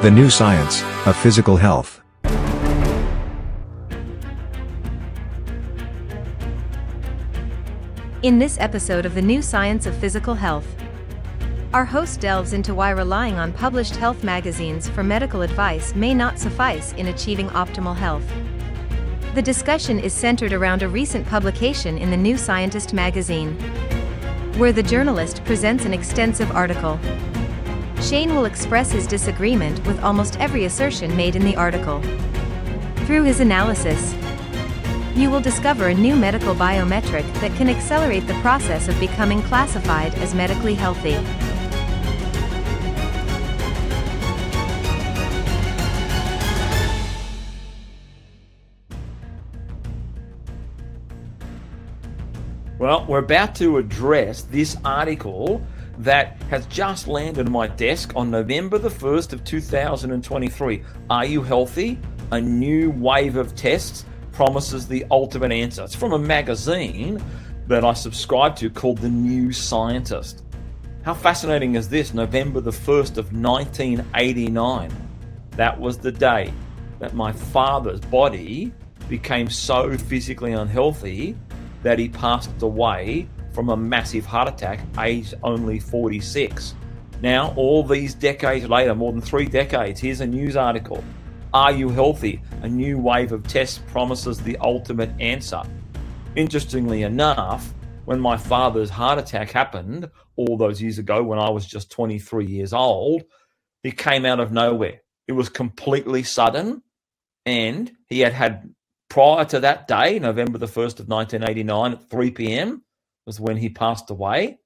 The new science of physical health. In this episode of The New Science of Physical Health, our host delves into why relying on published health magazines for medical advice may not suffice in achieving optimal health. The discussion is centered around a recent publication in the New Scientist magazine, where the journalist presents an extensive article. Shane will express his disagreement with almost every assertion made in the article. Through his analysis, you will discover a new medical biometric that can accelerate the process of becoming classified as medically healthy. Well, we're about to address this article that has just landed on my desk on November the 1st of 2023. Are you healthy? A new wave of tests promises the ultimate answer. It's from a magazine that I subscribe to called The New Scientist. How fascinating is this? November the 1st of 1989. That was the day that my father's body became so physically unhealthy that he passed away from a massive heart attack, aged only 46. Now, all these decades later, more than three decades, here's a news article. Are you healthy? A new wave of tests promises the ultimate answer. Interestingly enough, when my father's heart attack happened all those years ago, when I was just 23 years old, it came out of nowhere. It was completely sudden, and he had had prior to that day, November the 1st of 1989 at 3 p.m., was when he passed away,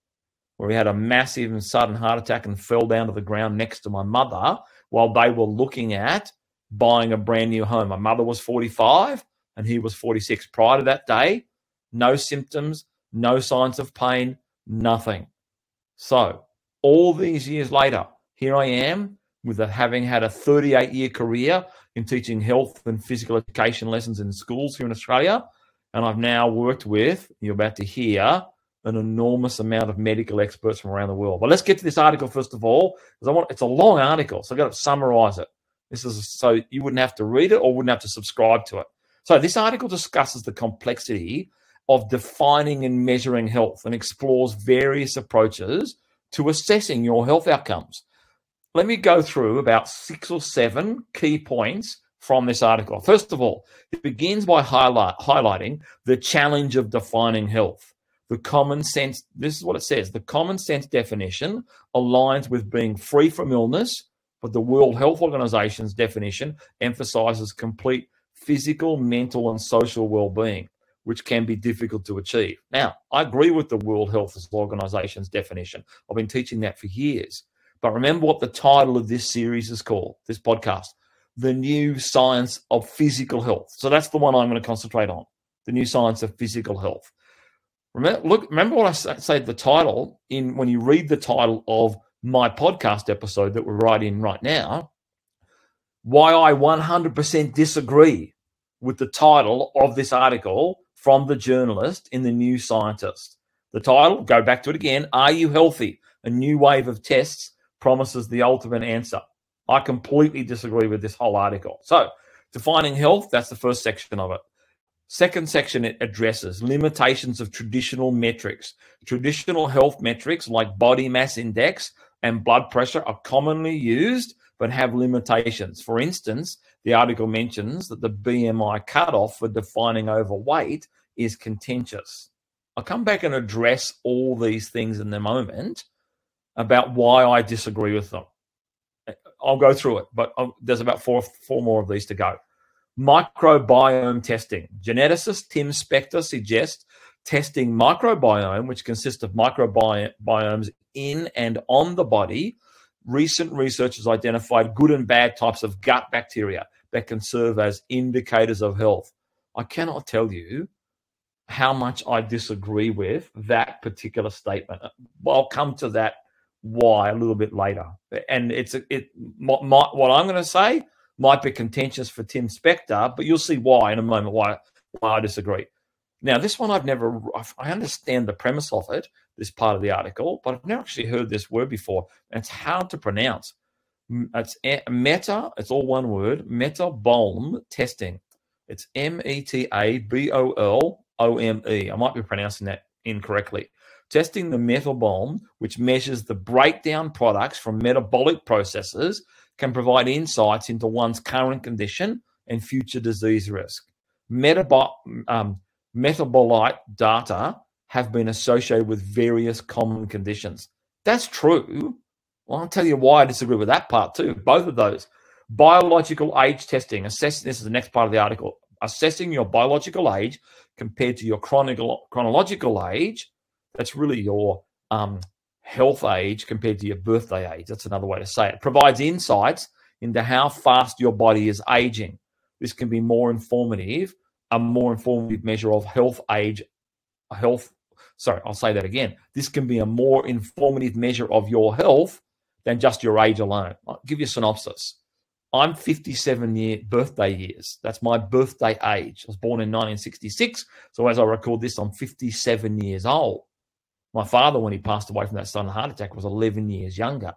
where he had a massive and sudden heart attack and fell down to the ground next to my mother while they were looking at buying a brand new home. My mother was 45 and he was 46. Prior to that day, no symptoms, no signs of pain, nothing. So, all these years later, here I am with a, having had a 38 year career in teaching health and physical education lessons in schools here in Australia. And I've now worked with, you're about to hear, an enormous amount of medical experts from around the world. But let's get to this article first of all, because I want it's a long article, so I've got to summarize it. This is so you wouldn't have to read it or wouldn't have to subscribe to it. So this article discusses the complexity of defining and measuring health and explores various approaches to assessing your health outcomes. Let me go through about six or seven key points from this article. First of all, it begins by highlight, highlighting the challenge of defining health. The common sense, this is what it says the common sense definition aligns with being free from illness, but the World Health Organization's definition emphasizes complete physical, mental, and social well being, which can be difficult to achieve. Now, I agree with the World Health Organization's definition. I've been teaching that for years. But remember what the title of this series is called, this podcast The New Science of Physical Health. So that's the one I'm going to concentrate on The New Science of Physical Health. Remember, look, remember what I said the title in when you read the title of my podcast episode that we're writing right now, why I 100% disagree with the title of this article from the journalist in the New Scientist. The title, go back to it again Are You Healthy? A New Wave of Tests promises the ultimate answer. I completely disagree with this whole article. So, defining health, that's the first section of it. Second section, it addresses limitations of traditional metrics. Traditional health metrics like body mass index and blood pressure are commonly used but have limitations. For instance, the article mentions that the BMI cutoff for defining overweight is contentious. I'll come back and address all these things in a moment about why I disagree with them. I'll go through it, but I'll, there's about four four more of these to go. Microbiome testing. Geneticist Tim Spector suggests testing microbiome, which consists of microbiomes in and on the body. Recent research has identified good and bad types of gut bacteria that can serve as indicators of health. I cannot tell you how much I disagree with that particular statement. I'll come to that why a little bit later. And it's it my, what I'm going to say might be contentious for Tim Spector, but you'll see why in a moment why why I disagree. Now, this one I've never I understand the premise of it, this part of the article, but I've never actually heard this word before, and it's hard to pronounce. It's meta, it's all one word, metabolm testing. It's M E T A B O L O M E. I might be pronouncing that incorrectly. Testing the metabome, which measures the breakdown products from metabolic processes, can provide insights into one's current condition and future disease risk. Um, metabolite data have been associated with various common conditions. That's true. Well, I'll tell you why I disagree with that part too. Both of those. Biological age testing. Assess this is the next part of the article. Assessing your biological age compared to your chronological age. That's really your um, health age compared to your birthday age. That's another way to say it. Provides insights into how fast your body is aging. This can be more informative, a more informative measure of health age, health. Sorry, I'll say that again. This can be a more informative measure of your health than just your age alone. I'll give you a synopsis. I'm 57 year birthday years. That's my birthday age. I was born in 1966. So as I record this, I'm 57 years old. My father, when he passed away from that sudden heart attack, was 11 years younger.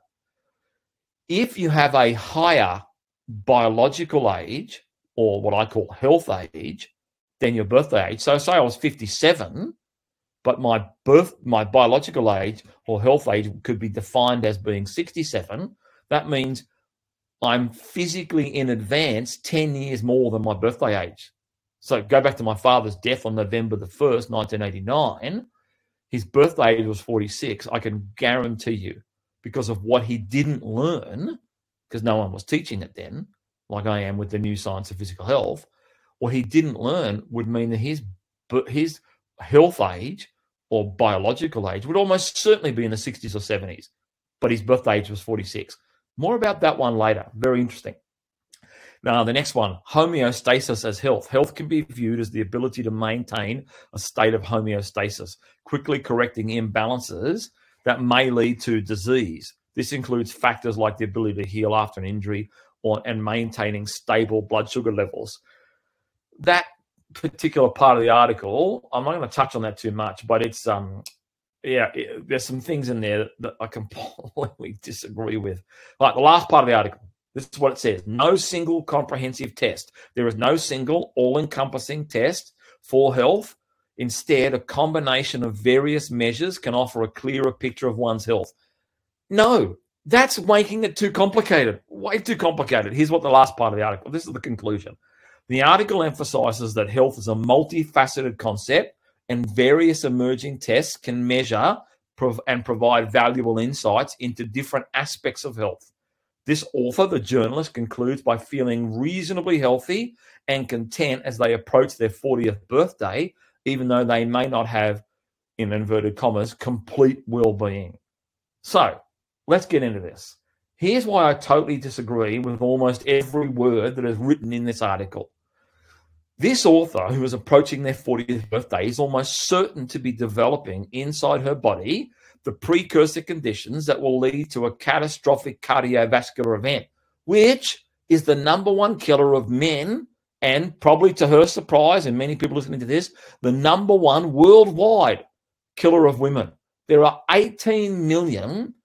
If you have a higher biological age, or what I call health age, than your birthday age, so say I was 57, but my birth, my biological age or health age could be defined as being 67, that means I'm physically in advance 10 years more than my birthday age. So go back to my father's death on November the 1st, 1989 his birthday age was 46, I can guarantee you, because of what he didn't learn, because no one was teaching it then, like I am with the new science of physical health, what he didn't learn would mean that his his health age or biological age would almost certainly be in the 60s or 70s, but his birth age was 46. More about that one later. Very interesting. Now, the next one homeostasis as health. Health can be viewed as the ability to maintain a state of homeostasis, quickly correcting imbalances that may lead to disease. This includes factors like the ability to heal after an injury or, and maintaining stable blood sugar levels. That particular part of the article, I'm not going to touch on that too much, but it's um, yeah, it, there's some things in there that I completely disagree with. Like the last part of the article, this is what it says no single comprehensive test. There is no single all encompassing test for health. Instead, a combination of various measures can offer a clearer picture of one's health. No, that's making it too complicated. Way too complicated. Here's what the last part of the article this is the conclusion. The article emphasizes that health is a multifaceted concept and various emerging tests can measure and provide valuable insights into different aspects of health. This author, the journalist, concludes by feeling reasonably healthy and content as they approach their 40th birthday, even though they may not have, in inverted commas, complete well being. So let's get into this. Here's why I totally disagree with almost every word that is written in this article. This author, who is approaching their 40th birthday, is almost certain to be developing inside her body the precursor conditions that will lead to a catastrophic cardiovascular event, which is the number one killer of men, and probably to her surprise, and many people listening to this, the number one worldwide killer of women. There are 18 million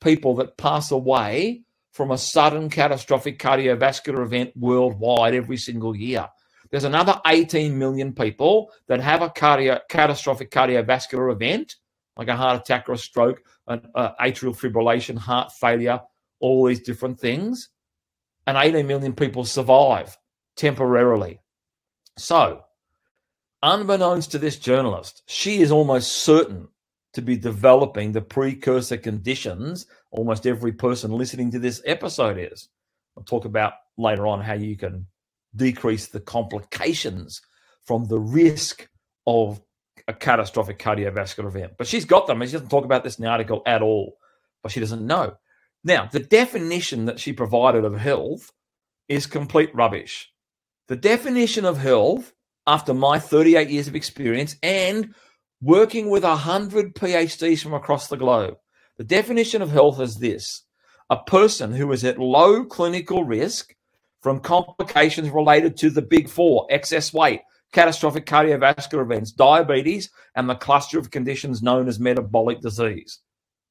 people that pass away from a sudden catastrophic cardiovascular event worldwide every single year. There's another 18 million people that have a cardio- catastrophic cardiovascular event like a heart attack or a stroke, an uh, atrial fibrillation, heart failure, all these different things. And 18 million people survive temporarily. So, unbeknownst to this journalist, she is almost certain to be developing the precursor conditions almost every person listening to this episode is. I'll talk about later on how you can decrease the complications from the risk of a catastrophic cardiovascular event. But she's got them, and she doesn't talk about this in the article at all. But she doesn't know. Now, the definition that she provided of health is complete rubbish. The definition of health, after my 38 years of experience and working with 100 PhDs from across the globe, the definition of health is this a person who is at low clinical risk from complications related to the big four excess weight, catastrophic cardiovascular events, diabetes, and the cluster of conditions known as metabolic disease.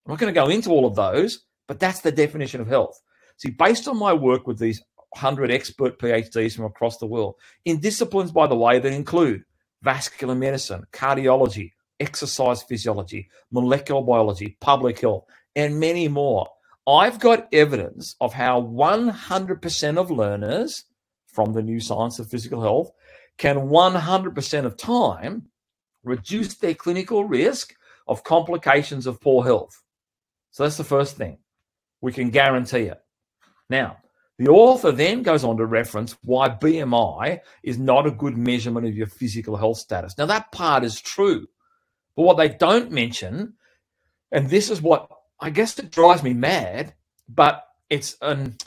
I'm not going to go into all of those, but that's the definition of health. See, based on my work with these 100 expert PhDs from across the world in disciplines, by the way, that include vascular medicine, cardiology, exercise physiology, molecular biology, public health, and many more. I've got evidence of how 100% of learners from the new science of physical health can 100% of time reduce their clinical risk of complications of poor health. So that's the first thing. We can guarantee it. Now, the author then goes on to reference why BMI is not a good measurement of your physical health status. Now, that part is true. But what they don't mention, and this is what I guess it drives me mad, but it's an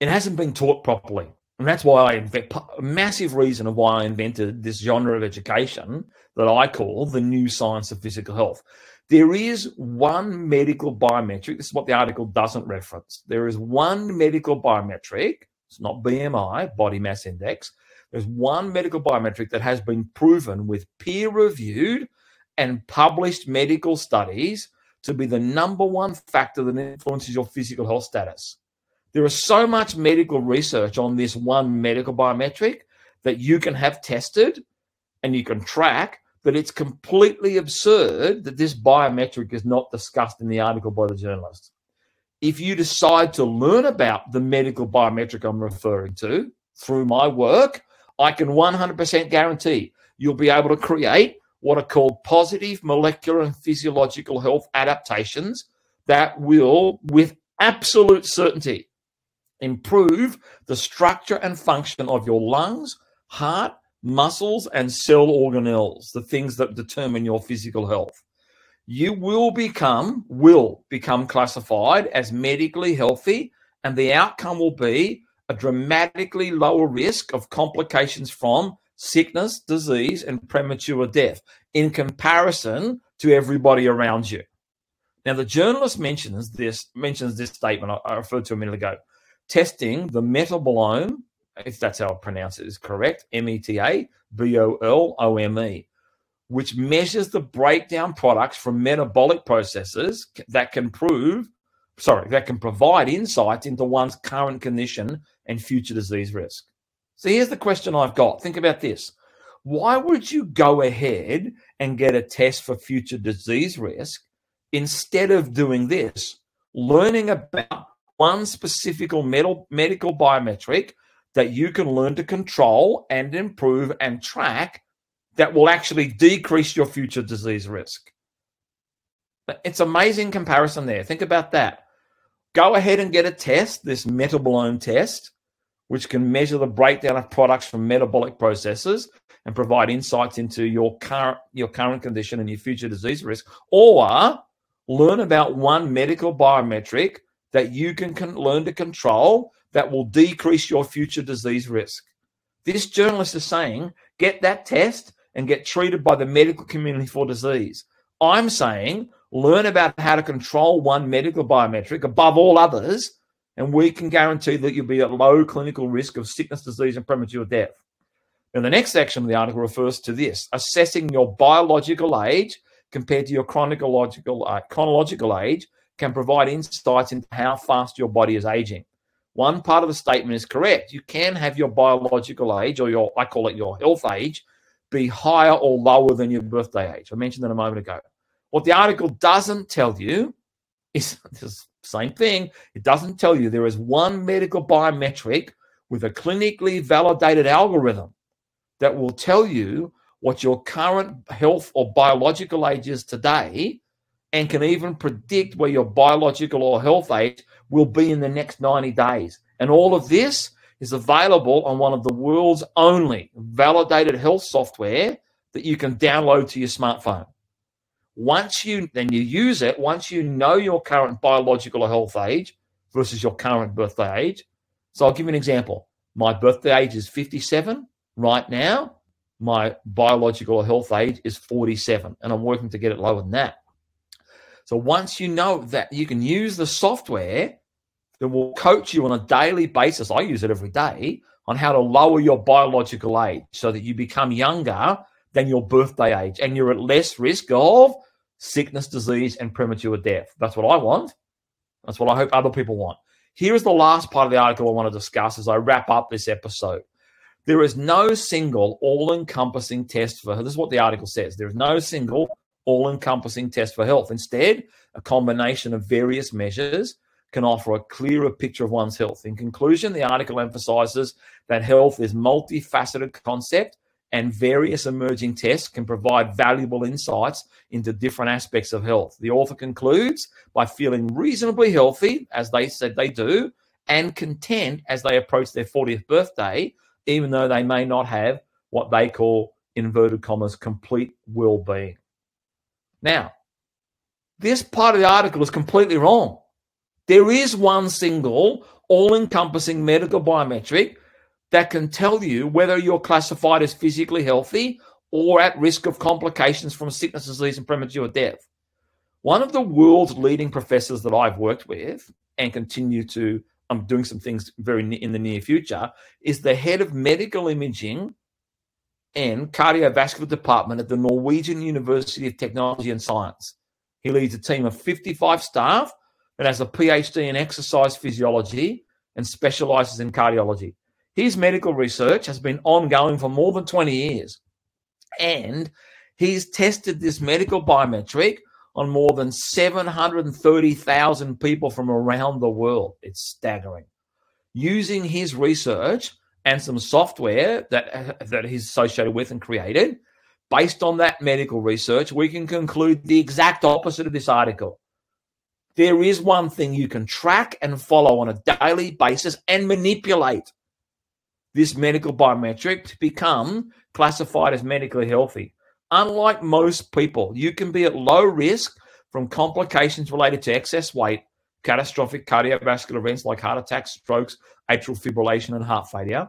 it hasn't been taught properly. And that's why I invent a massive reason of why I invented this genre of education that I call the new science of physical health. There is one medical biometric. This is what the article doesn't reference. There is one medical biometric. It's not BMI, body mass index. There's one medical biometric that has been proven with peer reviewed and published medical studies to be the number one factor that influences your physical health status. There is so much medical research on this one medical biometric that you can have tested and you can track that it's completely absurd that this biometric is not discussed in the article by the journalist. If you decide to learn about the medical biometric I'm referring to through my work, I can 100% guarantee you'll be able to create what are called positive molecular and physiological health adaptations that will, with absolute certainty, improve the structure and function of your lungs, heart, muscles, and cell organelles, the things that determine your physical health. You will become, will become classified as medically healthy, and the outcome will be a dramatically lower risk of complications from sickness, disease, and premature death in comparison to everybody around you. Now, the journalist mentions this mentions this statement I, referred to a minute ago. Testing the metabolome, if that's how I pronounce it, is correct, M E T A B O L O M E, which measures the breakdown products from metabolic processes that can prove, sorry, that can provide insights into one's current condition and future disease risk. So here's the question I've got. Think about this. Why would you go ahead and get a test for future disease risk instead of doing this? Learning about one specific medical biometric that you can learn to control and improve and track that will actually decrease your future disease risk. It's amazing comparison there. Think about that. Go ahead and get a test, this metabolome test, which can measure the breakdown of products from metabolic processes and provide insights into your current your current condition and your future disease risk, or learn about one medical biometric that you can con- learn to control that will decrease your future disease risk. This journalist is saying get that test and get treated by the medical community for disease. I'm saying learn about how to control one medical biometric above all others and we can guarantee that you'll be at low clinical risk of sickness, disease, and premature death. Now, the next section of the article refers to this assessing your biological age compared to your chronological, uh, chronological age can provide insights into how fast your body is aging. One part of the statement is correct. You can have your biological age, or your, I call it your health age, be higher or lower than your birthday age. I mentioned that a moment ago. What the article doesn't tell you is the same thing. It doesn't tell you there is one medical biometric with a clinically validated algorithm that will tell you what your current health or biological age is today and can even predict where your biological or health age will be in the next 90 days. And all of this is available on one of the world's only validated health software that you can download to your smartphone. Once you then you use it, once you know your current biological or health age versus your current birthday age. So I'll give you an example. My birthday age is 57 right now. My biological or health age is 47, and I'm working to get it lower than that. So once you know that you can use the software that will coach you on a daily basis, I use it every day, on how to lower your biological age so that you become younger than your birthday age and you're at less risk of sickness, disease, and premature death. That's what I want. That's what I hope other people want. Here is the last part of the article I want to discuss as I wrap up this episode. There is no single all encompassing test for this is what the article says. There is no single all encompassing test for health. Instead, a combination of various measures can offer a clearer picture of one's health. In conclusion, the article emphasizes that health is multifaceted concept and various emerging tests can provide valuable insights into different aspects of health. The author concludes by feeling reasonably healthy, as they said they do, and content as they approach their 40th birthday, even though they may not have what they call, inverted commas, complete well being. Now, this part of the article is completely wrong. There is one single, all encompassing medical biometric that can tell you whether you're classified as physically healthy or at risk of complications from sickness, disease, and premature death. One of the world's leading professors that I've worked with and continue to, I'm doing some things very in the near future, is the head of medical imaging and cardiovascular department at the Norwegian University of Technology and Science. He leads a team of 55 staff that has a PhD in exercise physiology and specializes in cardiology. His medical research has been ongoing for more than 20 years. And he's tested this medical biometric on more than 730,000 people from around the world. It's staggering. Using his research and some software that, that he's associated with and created, based on that medical research, we can conclude the exact opposite of this article. There is one thing you can track and follow on a daily basis and manipulate this medical biometric to become classified as medically healthy. Unlike most people, you can be at low risk from complications related to excess weight, catastrophic cardiovascular events like heart attacks, strokes, atrial fibrillation, and heart failure.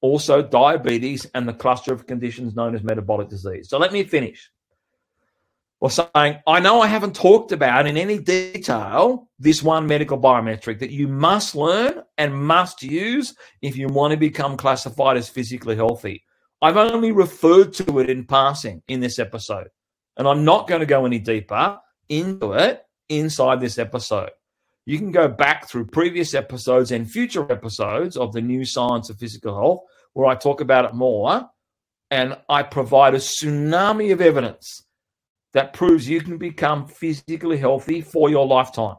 Also, diabetes and the cluster of conditions known as metabolic disease. So, let me finish or saying, I know I haven't talked about in any detail this one medical biometric that you must learn and must use if you want to become classified as physically healthy. I've only referred to it in passing in this episode, and I'm not going to go any deeper into it inside this episode. You can go back through previous episodes and future episodes of the new science of physical health where I talk about it more, and I provide a tsunami of evidence that proves you can become physically healthy for your lifetime.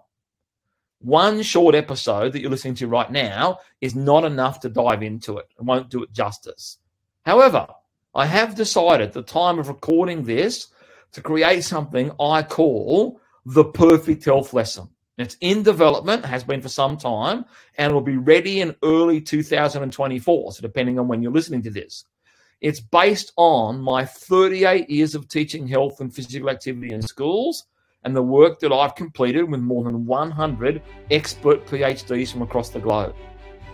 One short episode that you're listening to right now is not enough to dive into it. and won't do it justice. However, I have decided the time of recording this to create something I call the perfect health lesson. It's in development, has been for some time, and will be ready in early 2024. So, depending on when you're listening to this, it's based on my 38 years of teaching health and physical activity in schools and the work that I've completed with more than 100 expert PhDs from across the globe.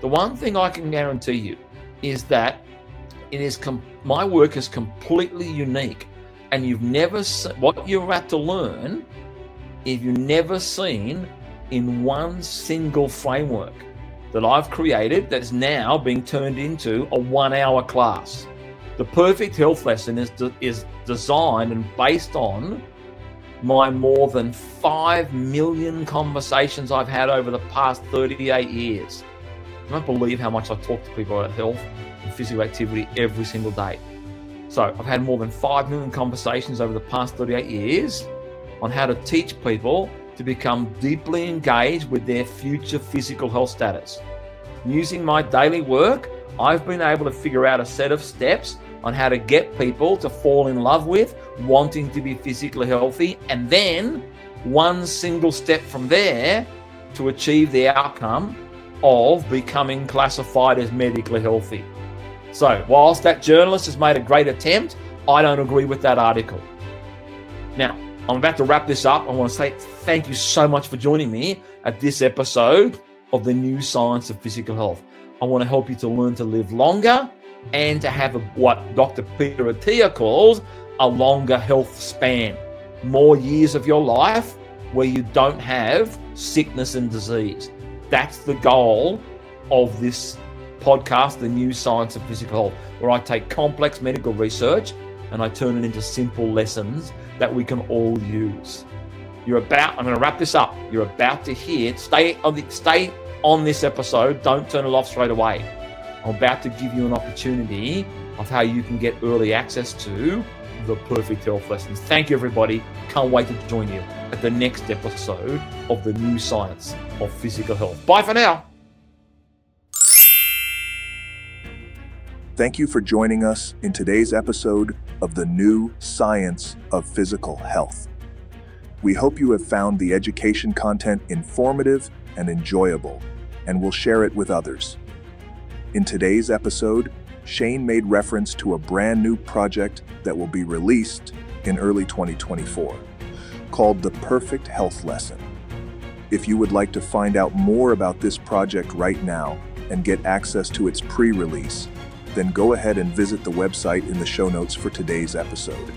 The one thing I can guarantee you is that it is com- my work is completely unique, and you've never se- what you're about to learn. If you've never seen in one single framework that I've created that's now being turned into a one-hour class. The perfect health lesson is, de- is designed and based on my more than 5 million conversations I've had over the past 38 years. I don't believe how much I talk to people about health and physical activity every single day. So I've had more than 5 million conversations over the past 38 years on how to teach people to become deeply engaged with their future physical health status. Using my daily work, I've been able to figure out a set of steps on how to get people to fall in love with wanting to be physically healthy, and then one single step from there to achieve the outcome of becoming classified as medically healthy. So, whilst that journalist has made a great attempt, I don't agree with that article. Now, I'm about to wrap this up. I want to say thank you so much for joining me at this episode of the new science of physical health. I want to help you to learn to live longer and to have a, what Dr. Peter Attia calls a longer health span, more years of your life where you don't have sickness and disease. That's the goal of this podcast, The New Science of Physical Health, where I take complex medical research and I turn it into simple lessons that we can all use. You're about, I'm going to wrap this up. You're about to hear, stay on the, stay on this episode, don't turn it off straight away. I'm about to give you an opportunity of how you can get early access to the perfect health lessons. Thank you, everybody. Can't wait to join you at the next episode of the new science of physical health. Bye for now. Thank you for joining us in today's episode of the new science of physical health. We hope you have found the education content informative and enjoyable, and will share it with others. In today's episode, Shane made reference to a brand new project that will be released in early 2024 called The Perfect Health Lesson. If you would like to find out more about this project right now and get access to its pre release, then go ahead and visit the website in the show notes for today's episode.